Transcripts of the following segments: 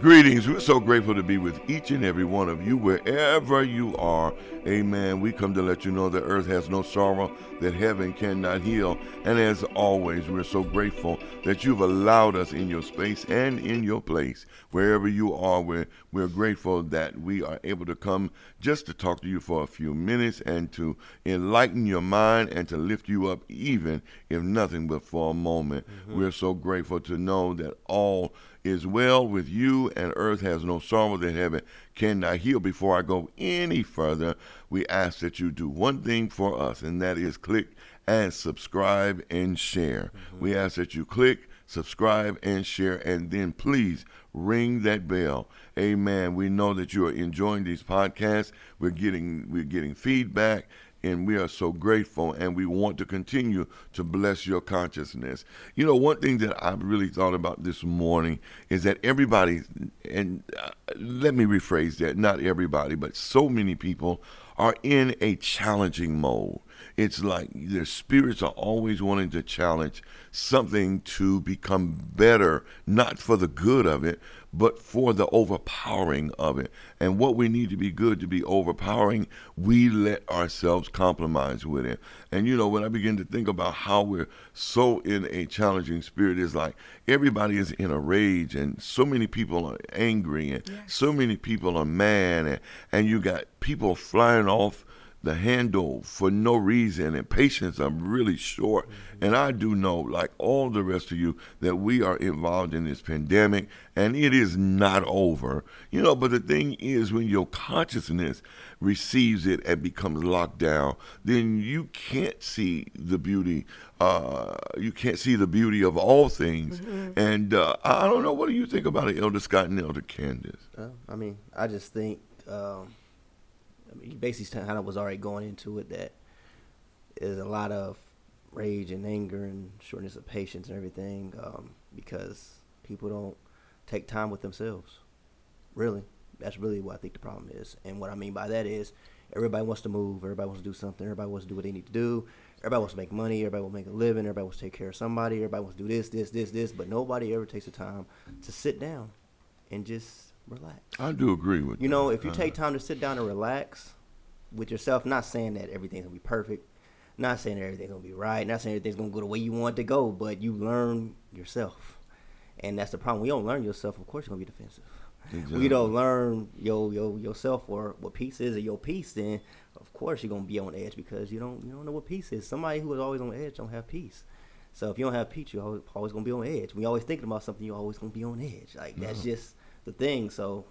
Greetings. We're so grateful to be with each and every one of you wherever you are. Amen. We come to let you know that earth has no sorrow, that heaven cannot heal. And as always, we're so grateful that you've allowed us in your space and in your place. Wherever you are, we're, we're grateful that we are able to come just to talk to you for a few minutes and to enlighten your mind and to lift you up, even if nothing but for a moment. Mm-hmm. We're so grateful to know that all is well with you, and earth has no sorrow that heaven cannot heal. Before I go any further, we ask that you do one thing for us, and that is click and subscribe and share. Mm-hmm. We ask that you click, subscribe, and share, and then please ring that bell. Amen. We know that you are enjoying these podcasts. We're getting we're getting feedback and we are so grateful and we want to continue to bless your consciousness. You know, one thing that I've really thought about this morning is that everybody, and uh, let me rephrase that, not everybody, but so many people are in a challenging mode. It's like their spirits are always wanting to challenge something to become better, not for the good of it, but for the overpowering of it. And what we need to be good to be overpowering, we let ourselves compromise with it. And you know, when I begin to think about how we're so in a challenging spirit, is like everybody is in a rage, and so many people are angry, and yes. so many people are mad, and, and you got people flying off the handle for no reason and patience I'm really short. Mm-hmm. And I do know, like all the rest of you, that we are involved in this pandemic and it is not over. You know, but the thing is when your consciousness receives it and becomes locked down, then you can't see the beauty. Uh, you can't see the beauty of all things. Mm-hmm. And uh, I don't know. What do you think about it, Elder Scott and Elder Candace? Uh, I mean, I just think um, I mean, basically kind of was already going into it that there's a lot of rage and anger and shortness of patience and everything um, because people don't take time with themselves. Really, that's really what I think the problem is. And what I mean by that is everybody wants to move, everybody wants to do something, everybody wants to do what they need to do, everybody wants to make money, everybody wants to make a living, everybody wants to take care of somebody, everybody wants to do this, this, this, this, but nobody ever takes the time to sit down and just relax. I do agree with you. That. know, if you uh take time to sit down and relax with yourself, not saying that everything's gonna be perfect, not saying that everything's gonna be right, not saying everything's gonna go the way you want it to go, but you learn yourself, and that's the problem. We don't learn yourself. Of course, you're gonna be defensive. Exactly. We don't learn your your yourself or what peace is or your peace. Then, of course, you're gonna be on edge because you don't you don't know what peace is. Somebody who is always on edge don't have peace. So if you don't have peace, you're always, always gonna be on edge. When you're always thinking about something, you're always gonna be on edge. Like that's just the thing. So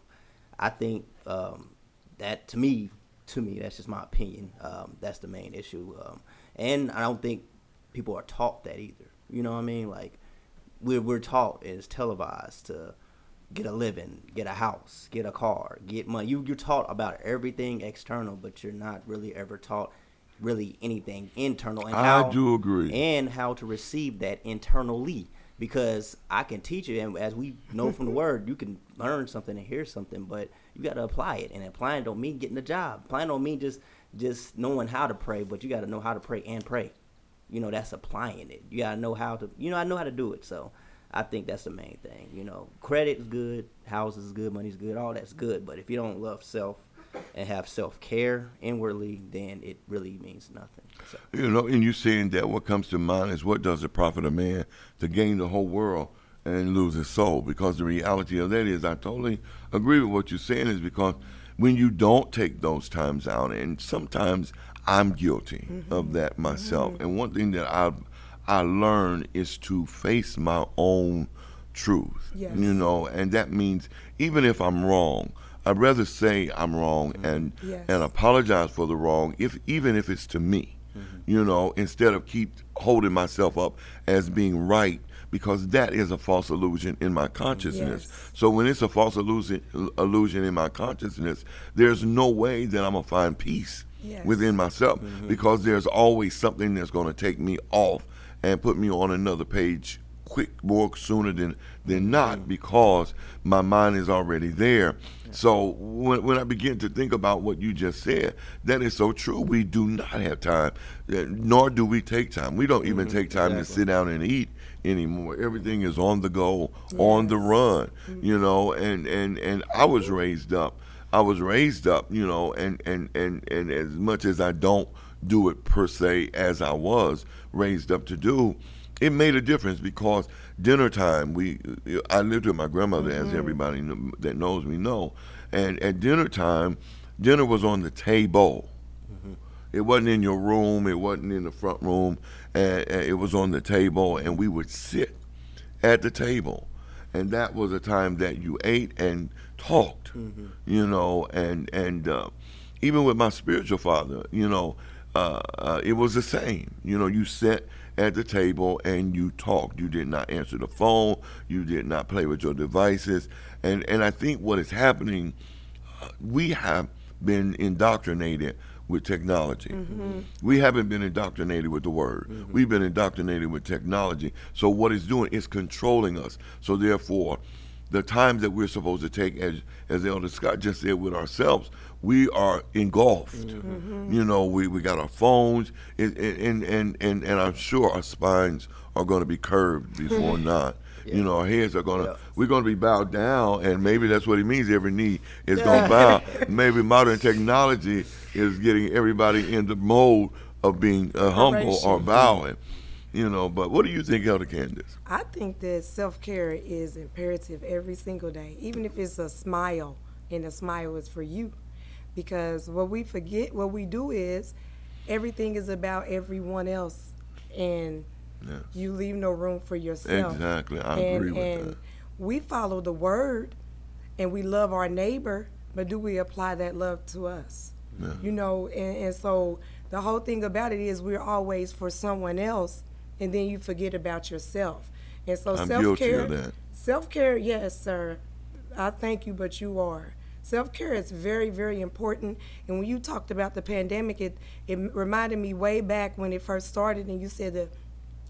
I think um, that to me, to me, that's just my opinion. Um, that's the main issue, um, and I don't think people are taught that either. You know what I mean? Like we're we're taught it's televised to get a living, get a house, get a car, get money. You you're taught about everything external, but you're not really ever taught really anything internal and I how, do agree and how to receive that internally because I can teach it, and as we know from the word, you can learn something and hear something, but you got to apply it. And applying don't mean getting a job. Applying don't mean just just knowing how to pray, but you got to know how to pray and pray. You know, that's applying it. You got to know how to. You know, I know how to do it, so. I think that's the main thing. You know, credit is good, houses is good, money's good, all that's good. But if you don't love self and have self care inwardly, then it really means nothing. So. You know, and you saying that what comes to mind is what does it profit a man to gain the whole world and lose his soul? Because the reality of that is, I totally agree with what you're saying, is because when you don't take those times out, and sometimes I'm guilty mm-hmm. of that myself. Mm-hmm. And one thing that I I learned is to face my own truth. Yes. You know, and that means even if I'm wrong, I'd rather say I'm wrong mm-hmm. and yes. and apologize for the wrong, if even if it's to me. Mm-hmm. You know, instead of keep holding myself up as being right because that is a false illusion in my consciousness. Yes. So when it's a false illusion illusion in my consciousness, there's no way that I'm gonna find peace yes. within myself mm-hmm. because there's always something that's gonna take me off and put me on another page quick, more sooner than than not mm. because my mind is already there. So when, when I begin to think about what you just said, that is so true. We do not have time, uh, nor do we take time. We don't even mm-hmm. take time to sit down and eat anymore. Everything is on the go, on the run, mm-hmm. you know. And and and I was raised up. I was raised up, you know, and and and and as much as I don't do it per se as I was raised up to do, it made a difference because dinner time we I lived with my grandmother as everybody that knows me know, and at dinner time, dinner was on the table. It wasn't in your room. It wasn't in the front room. And, and it was on the table, and we would sit at the table, and that was a time that you ate and talked. You know, and and uh, even with my spiritual father, you know, uh, uh, it was the same. You know, you sat at the table and you talked. You did not answer the phone. You did not play with your devices. And and I think what is happening uh, we have been indoctrinated with technology. Mm-hmm. We haven't been indoctrinated with the word. Mm-hmm. We've been indoctrinated with technology. So what it's doing is controlling us. So therefore, the time that we're supposed to take, as as Elder Scott just said, with ourselves, we are engulfed. You know, we, we got our phones, and and, and and and I'm sure our spines are going to be curved before not. You know, our heads are gonna Yeah. we're gonna be bowed down, and maybe that's what he means. Every knee is gonna bow. Maybe modern technology is getting everybody in the mode of being uh, humble or Preparation. bowing. You know, but what do you think, Elder Candace? I think that self care is imperative every single day, even if it's a smile, and a smile is for you. Because what we forget, what we do is everything is about everyone else, and Yes. you leave no room for yourself. Exactly, I and, agree with and that. we follow the word, and we love our neighbor, but do we apply that love to us? Yeah. You know, and, and so the whole thing about it is we're always for someone else, and then you forget about yourself. And so self care. self care, yes, sir. I thank you, but you are. Self care is very, very important. And when you talked about the pandemic, it it reminded me way back when it first started, and you said that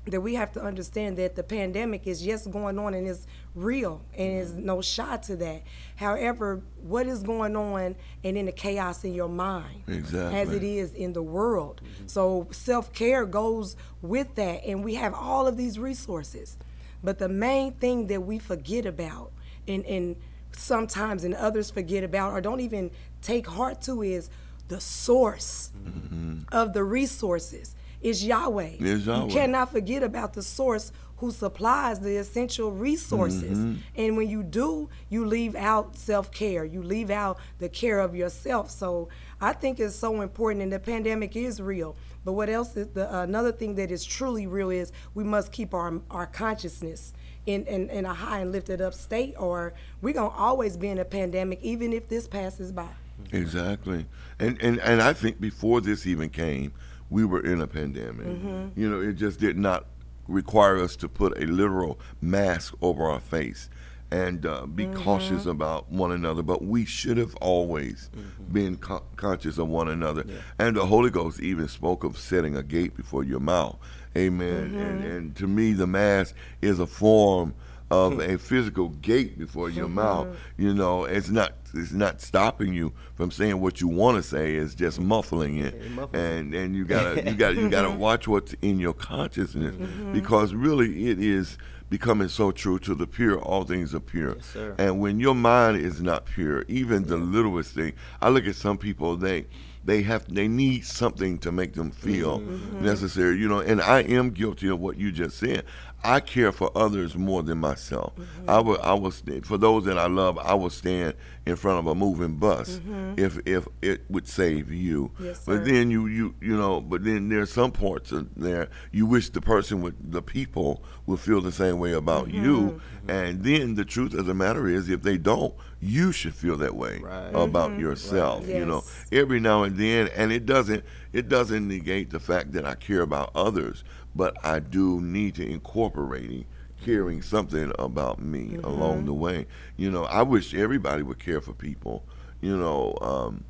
that we have to understand that the pandemic is just going on and it's real and there's mm-hmm. no shot to that. However, what is going on and in the chaos in your mind exactly. as it is in the world. Mm-hmm. So self care goes with that and we have all of these resources. But the main thing that we forget about and, and sometimes and others forget about or don't even take heart to is the source mm-hmm. of the resources is Yahweh. Is Yahweh. You cannot forget about the source who supplies the essential resources. Mm-hmm. And when you do, you leave out self care, you leave out the care of yourself. So I think it's so important, and the pandemic is real. But what else is the another thing that is truly real is we must keep our our consciousness in, in, in a high and lifted up state, or we're gonna always be in a pandemic, even if this passes by. Exactly. And, and and I think before this even came, we were in a pandemic. Mm-hmm. You know, it just did not require us to put a literal mask over our face and uh, be Mm-hmm. cautious about one another. But we should have always Mm-hmm. been co- conscious of one another. And the Holy Ghost even spoke of setting a gate before your mouth. Amen. And, Mm-hmm. and to me, the mask is a form of hmm. a physical gate before your mm-hmm. mouth. You know, it's not it's not stopping you from saying what you want to say. It's just mm-hmm. muffling it, and and you gotta you gotta you gotta watch what's in your consciousness mm-hmm. because really it is becoming so true to the pure. All things are pure, Yes, and when your mind is not pure, even the littlest thing. I look at some people they. They have they need something to make them feel necessary, you know. And I am guilty of what you just said. I care for others more than myself. I mm-hmm. will I will stand, for those that I love. I will stand in front of a moving bus mm-hmm. if if it would save you. Yes, but then you you you know. But then there's some parts of there you wish the person would the people would feel the same way about mm-hmm. you. And then the truth of the matter is, if they don't, you should feel that way Right. about yourself. You know, every now and then, and it doesn't it doesn't negate the fact that I care about others, but I do need to incorporating caring something about me along the way. You know, I wish everybody would care for people. You know, um,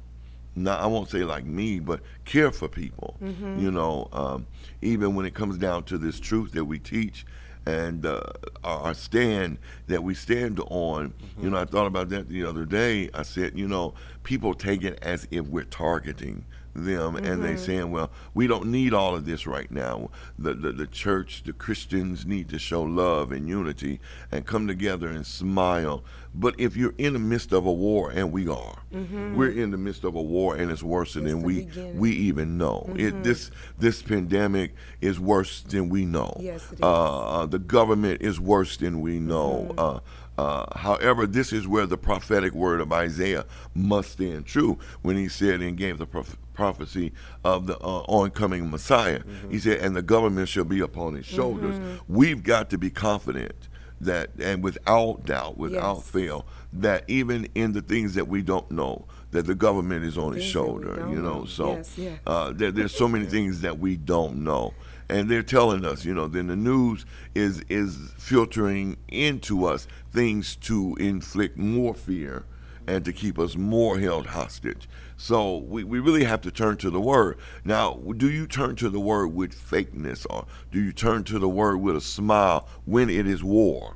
not I won't say like me, but care for people. You know, um, even when it comes down to this truth that we teach. and uh, our stand that we stand on. Mm-hmm. You know, I thought about that the other day. I said, you know, people take it as if we're targeting them mm-hmm. and they mm-hmm. saying, well, we don't need all of this right now. The, the, the church, the Christians need to show love and unity and come together and smile. But if you're in the midst of a war, and we are, mm-hmm. we're in the midst of a war, and it's worse it's than we we even know. Mm-hmm. It, this this pandemic is worse than we know. Yes, it is. Uh, the government is worse than we know. Mm-hmm. Uh, uh, however, this is where the prophetic word of Isaiah must stand true when he said and gave the prophecy of the uh, oncoming Messiah. Mm-hmm. He said, and the government shall be upon his shoulders. Mm-hmm. We've got to be confident that, and without doubt, without yes. fail, that even in the things that we don't know, that the government is on his shoulder, you know. So yes, yeah. uh, there, there's so many things that we don't know and they're telling us, you know, then the news is is filtering into us things to inflict more fear and to keep us more held hostage. So we, we really have to turn to the word. Now, do you turn to the word with fakeness or do you turn to the word with a smile when it is war?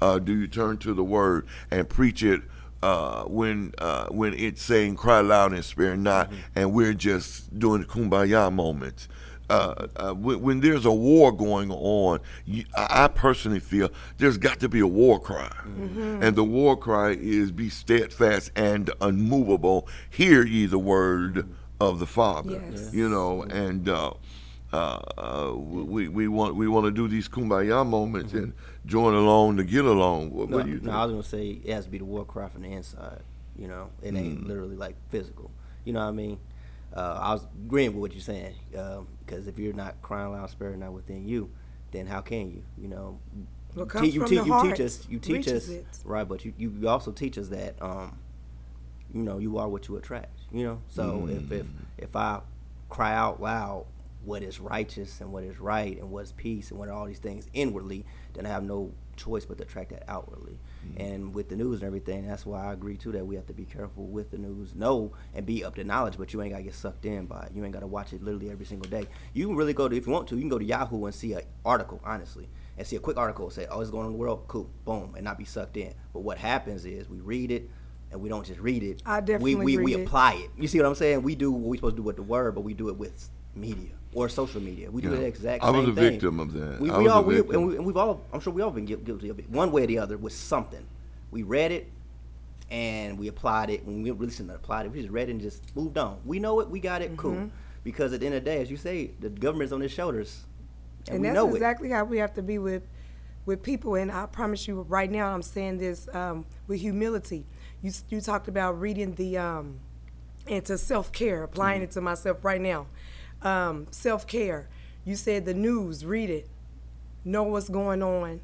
Uh, do you turn to the word and preach it uh, when uh, when it's saying cry loud and spare not, mm-hmm. and we're just doing the kumbaya moments? Uh, uh, when, when, there's a war going on, you, I personally feel there's got to be a war cry. Mm-hmm. And the war cry is be steadfast and unmovable. Hear ye the word of the Father. Yes. You know, and uh, uh, uh, we, we want we want to do these kumbaya moments mm-hmm. and join along to get along. What, no, what do you no, I was going to say it has to be the war cry from the inside. You know, it ain't mm. literally like physical. You know what I mean? Uh, I was agreeing with what you're saying because um, if you're not crying loud, spirit not within you, then how can you? You know, well, te- you, te- you teach us, you teach us, it. right? But you, you also teach us that, um, you know, you are what you attract. You know, so mm. if if if I cry out loud what is righteous and what is right and what's peace and what are all these things inwardly, then I have no choice but to track that outwardly. Mm-hmm. And with the news and everything, that's why I agree too that we have to be careful with the news. Know and be up to knowledge, but you ain't gotta get sucked in by it. You ain't gotta watch it literally every single day. You can really go to if you want to, you can go to Yahoo and see an article, honestly. And see a quick article say, Oh, it's going on in the world, cool, boom, and not be sucked in. But what happens is we read it, and we don't just read it. I definitely we, we, we it. apply it. You see what I'm saying? We do what we supposed to do with the word, but we do it with media or social media. We do yeah. the exact I was a thing. victim of that. We, we all, we, and, we, have all, I'm sure we all been guilty of it, one way or the other, with something. We read it, and we applied it. When we really didn't apply it, we just read it and just moved on. We know it, we got it, mm-hmm. cool. Because at the end of the day, as you say, the government's on their shoulders, and, and that's exactly it. how we have to be with with people. And I promise you, right now, I'm saying this um, with humility. You you talked about reading the um, into self care, applying mm-hmm. it to myself right now um, self care. You said the news, read it, know what's going on,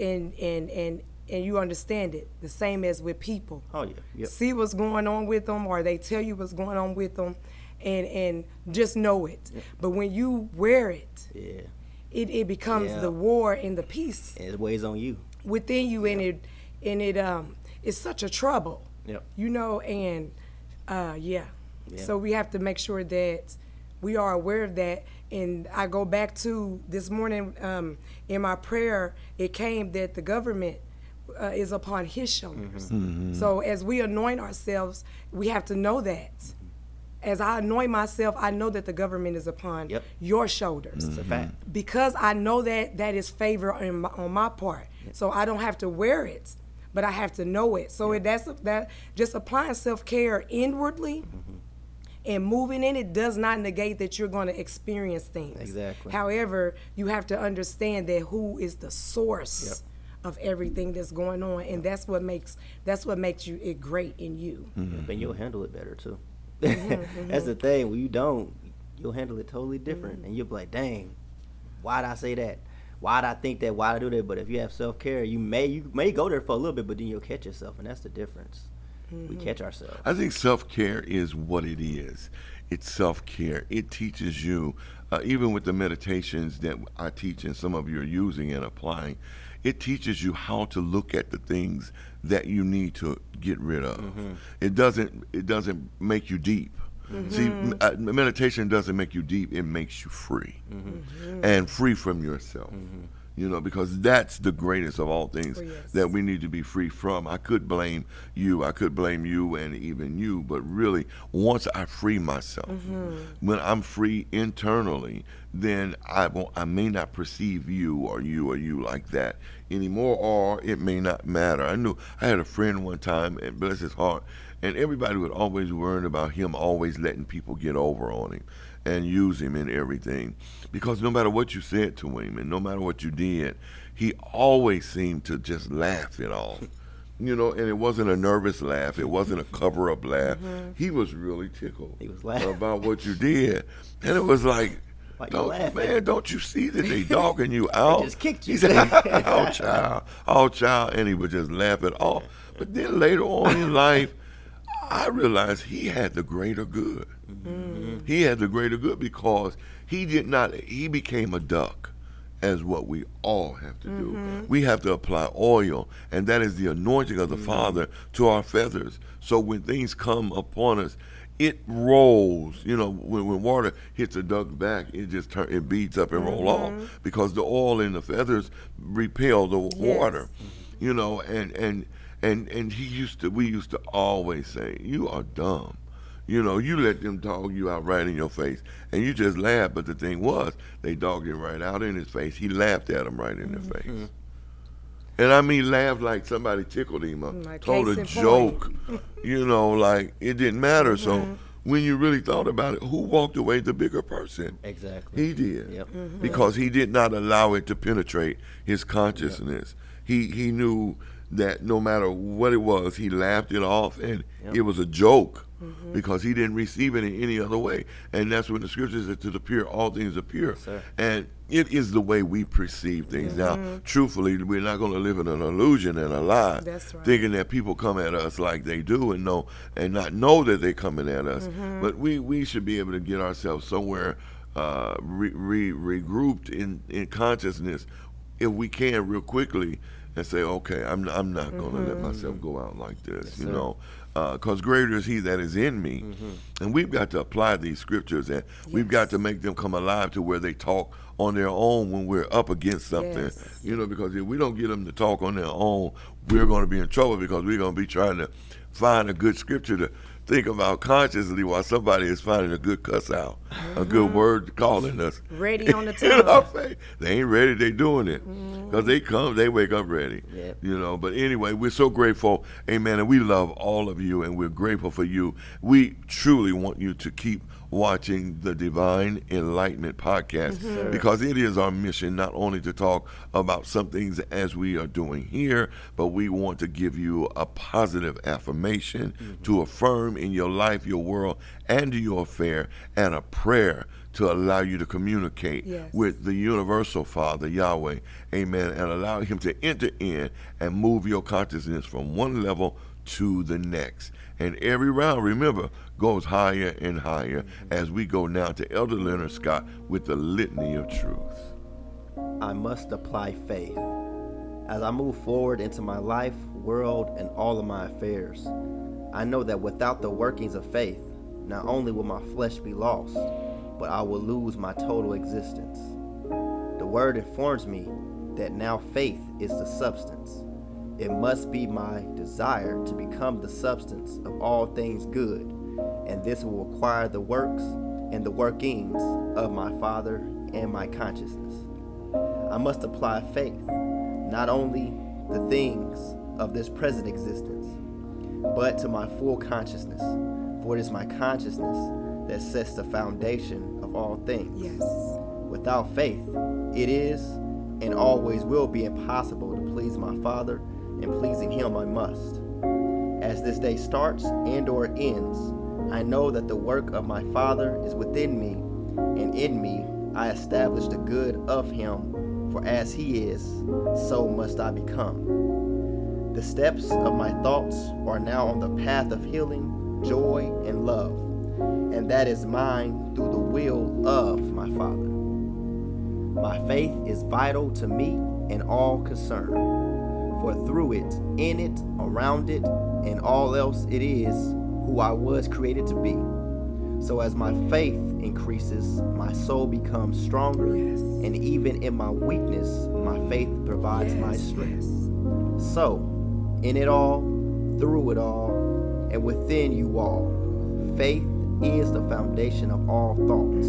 and and and and you understand it. The same as with people. Oh yeah. Yep. See what's going on with them, or they tell you what's going on with them, and and just know it. But when you wear it, yeah, it it becomes yeah. the war and the peace. And it weighs on you within you, and it and it um it's such a trouble. Yep. You know, and uh yeah. So we have to make sure that we are aware of that. And I go back to this morning um, in my prayer, it came that the government uh, is upon his shoulders. Mm-hmm. Mm-hmm. So as we anoint ourselves, we have to know that. As I anoint myself, I know that the government is upon yep. your shoulders. It's a fact. Because I know that that is favor on my, on my part. Yep. So I don't have to wear it, but I have to know it. So yep. that's that just applying self care inwardly. Mm-hmm and moving in it does not negate that you're going to experience things. Exactly. However, you have to understand that who is the source yep. of everything that's going on, and that's what makes that's what makes you it great in you. Mm-hmm. And you'll handle it better too. Mm-hmm, that's the thing. When you don't, you'll handle it totally different, mm-hmm. and you'll be like, "Dang, why'd I say that? Why'd I think that? Why'd I do that?" But if you have self care, you may you may go there for a little bit, but then you'll catch yourself, and that's the difference mm-hmm. we catch ourselves. I think self care is what it is. It's self care. It teaches you, uh, even with the meditations that I teach and some of you are using and applying, it teaches you how to look at the things that you need to get rid of. Mm-hmm. It doesn't. It doesn't make you deep. Mm-hmm. See, uh, meditation doesn't make you deep. It makes you free, mm-hmm. and free from yourself. Mm-hmm. You know, because that's the greatest of all things Oh, yes. that we need to be free from. I could blame you, I could blame you and even you, but really, once I free myself, Mm-hmm. when I'm free internally, then I won't, I may not perceive you or you or you like that anymore, or it may not matter. I knew I had a friend one time, and bless his heart, and everybody would always worry about him always letting people get over on him and use him in everything. Because no matter what you said to him and no matter what you did, he always seemed to just laugh it off. You know, and it wasn't a nervous laugh. It wasn't a cover up laugh. Mm-hmm. He was really tickled He was laughing. about what you did. And it was like, don't, man, don't you see that they dogging you out? just kicked you. He said, oh, child, oh, child. And he would just laugh it off. But then later on in life, I realized he had the greater good. Mm-hmm. He had the greater good because he did not, he became a duck, as what we all have to do. Mm-hmm. We have to apply oil, and that is the anointing of the mm-hmm. Father to our feathers. So when things come upon us, it rolls. You know, when, when water hits a duck's back, it just turn, it beats up and roll off because the oil in the feathers repel the water. You know, and and and and he used to. We used to always say, "You are dumb." You know, you let them dog you out right in your face, and you just laugh. But the thing was, they dogged him right out in his face. He laughed at him right in the face, and I mean, laughed like somebody tickled him, or Like told a joke. you know, like it didn't matter. So when you really thought about it, who walked away the bigger person? Exactly. He did. Yep. Because he did not allow it to penetrate his consciousness. He he knew that no matter what it was, he laughed it off and Yep. it was a joke mm-hmm. because he didn't receive it in any other way. And that's when the scripture says to the pure all things are pure. sir. And it is the way we perceive things. Now, mm-hmm. truthfully, we're not going to live in an illusion and a lie, That's right. thinking that people come at us like they do and know and not know that they're coming at us. Mm-hmm. But we, we should be able to get ourselves somewhere uh, re, re, regrouped in, in consciousness if we can real quickly and say, okay, I'm, I'm not going to let mm-hmm. myself go out like this, you sir. know, uh, because greater is he that is in me. Mm-hmm. And we've got to apply these scriptures and we've got to make them come alive to where they talk on their own when we're up against something. Yes. You know, because if we don't get them to talk on their own, we're going to be in trouble because we're going to be trying to find a good scripture to think about consciously while somebody is finding a good cuss out, a good mm-hmm. word calling us. Ready on the You know what tongue. I'm saying? They ain't ready, they doing it. Because they come, they wake up ready. Yep. You know, but anyway, we're so grateful, amen, and we love all of you and we're grateful for you. We truly want you to keep watching the Divine Enlightenment podcast because it is our mission not only to talk about some things as we are doing here, but we want to give you a positive affirmation mm-hmm. to affirm in your life, your world, and your affair, and a prayer to allow you to communicate Yes. with the universal Father, Yahweh, amen, and allow Him to enter in and move your consciousness from one level to the next. And every round, remember, goes higher and higher mm-hmm. as we go now to Elder Leonard Scott with the Litany of Truth. I must apply faith. As I move forward into my life, world, and all of my affairs, I know that without the workings of faith, not only will my flesh be lost, but I will lose my total existence. The word informs me that now faith is the substance. It must be my desire to become the substance of all things good, and this will require the works and the workings of my Father and my consciousness. I must apply faith, not only the things of this present existence, but to my full consciousness, for it is my consciousness that sets the foundation of all things. Yes. Without faith, it is and always will be impossible to please my Father, and pleasing Him I must. As this day starts and or ends, I know that the work of my Father is within me, and in me I establish the good of Him, for as He is, so must I become. The steps of my thoughts are now on the path of healing, joy, and love, and that is mine through the will of my Father. My faith is vital to me and all concerned, for through it, in it, around it, and all else it is who I was created to be. So as my faith increases, my soul becomes stronger, Yes. and even in my weakness, my faith provides my strength. yes. So, in it all, through it all, and within you all, faith is the foundation of all thoughts.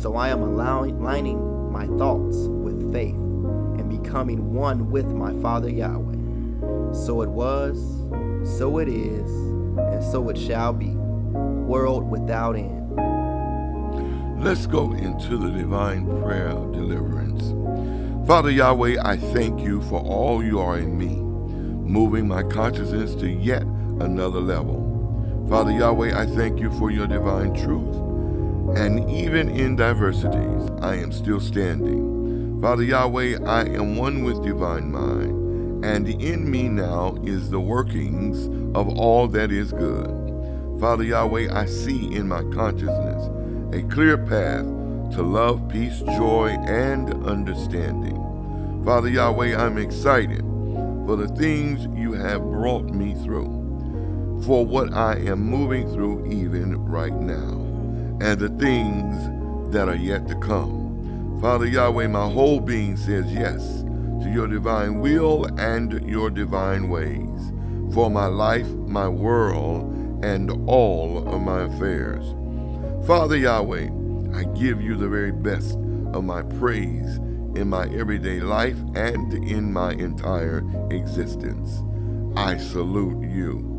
So I am aligning my thoughts with faith and becoming one with my Father Yahweh. So it was, so it is, and so it shall be, world without end. Let's go into the divine prayer of deliverance. Father Yahweh, I thank you for all you are in me, moving my consciousness to yet another level. Father Yahweh, I thank you for your divine truth. And even in diversities, I am still standing. Father Yahweh, I am one with divine mind, and in me now is the workings of all that is good. Father Yahweh, I see in my consciousness a clear path to love, peace, joy, and understanding. Father Yahweh, I'm excited for the things you have brought me through, for what I am moving through even right now, and the things that are yet to come. Father Yahweh, my whole being says yes to your divine will and your divine ways for my life, my world, and all of my affairs. Father Yahweh, I give you the very best of my praise in my everyday life and in my entire existence. I salute you.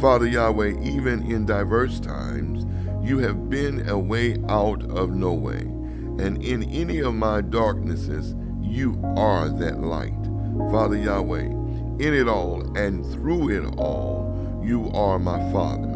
Father Yahweh, even in diverse times, you have been a way out of no way. And in any of my darknesses, you are that light. Father Yahweh, in it all and through it all, you are my Father.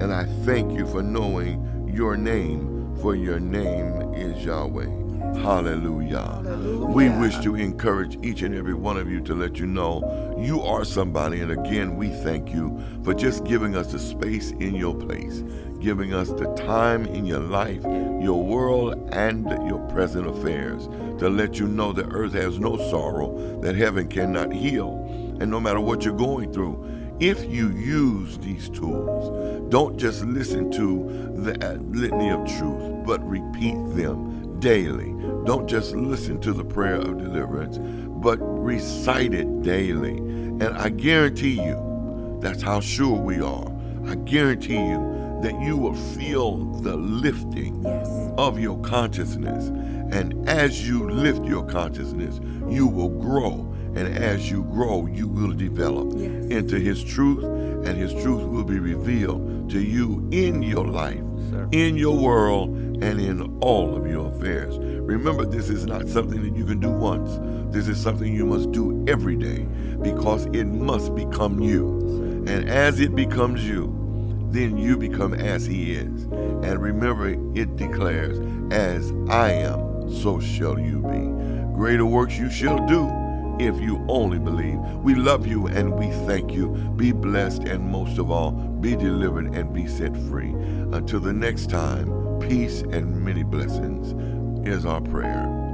And I thank you for knowing your name, for your name is Yahweh. Hallelujah. Hallelujah. We wish to encourage each and every one of you to let you know you are somebody. And again, we thank you for just giving us the space in your place, giving us the time in your life, your world, and your present affairs to let you know that earth has no sorrow, that heaven cannot heal. And no matter what you're going through, if you use these tools, don't just listen to the litany of truth, but repeat them daily. Don't just listen to the prayer of deliverance, but recite it daily. And I guarantee you, that's how sure we are. I guarantee you that you will feel the lifting Yes. of your consciousness. And as you lift your consciousness, you will grow. And as you grow, you will develop Yes. into His truth, and His truth will be revealed to you in your life, Sir. in your world, and in all of your affairs. Remember, this is not something that you can do once. This is something you must do every day because it must become you. And as it becomes you, then you become as he is. And remember, it declares, As I am, so shall you be. Greater works you shall do if you only believe. We love you and we thank you. Be blessed and most of all, be delivered and be set free. Until the next time, peace and many blessings is our prayer.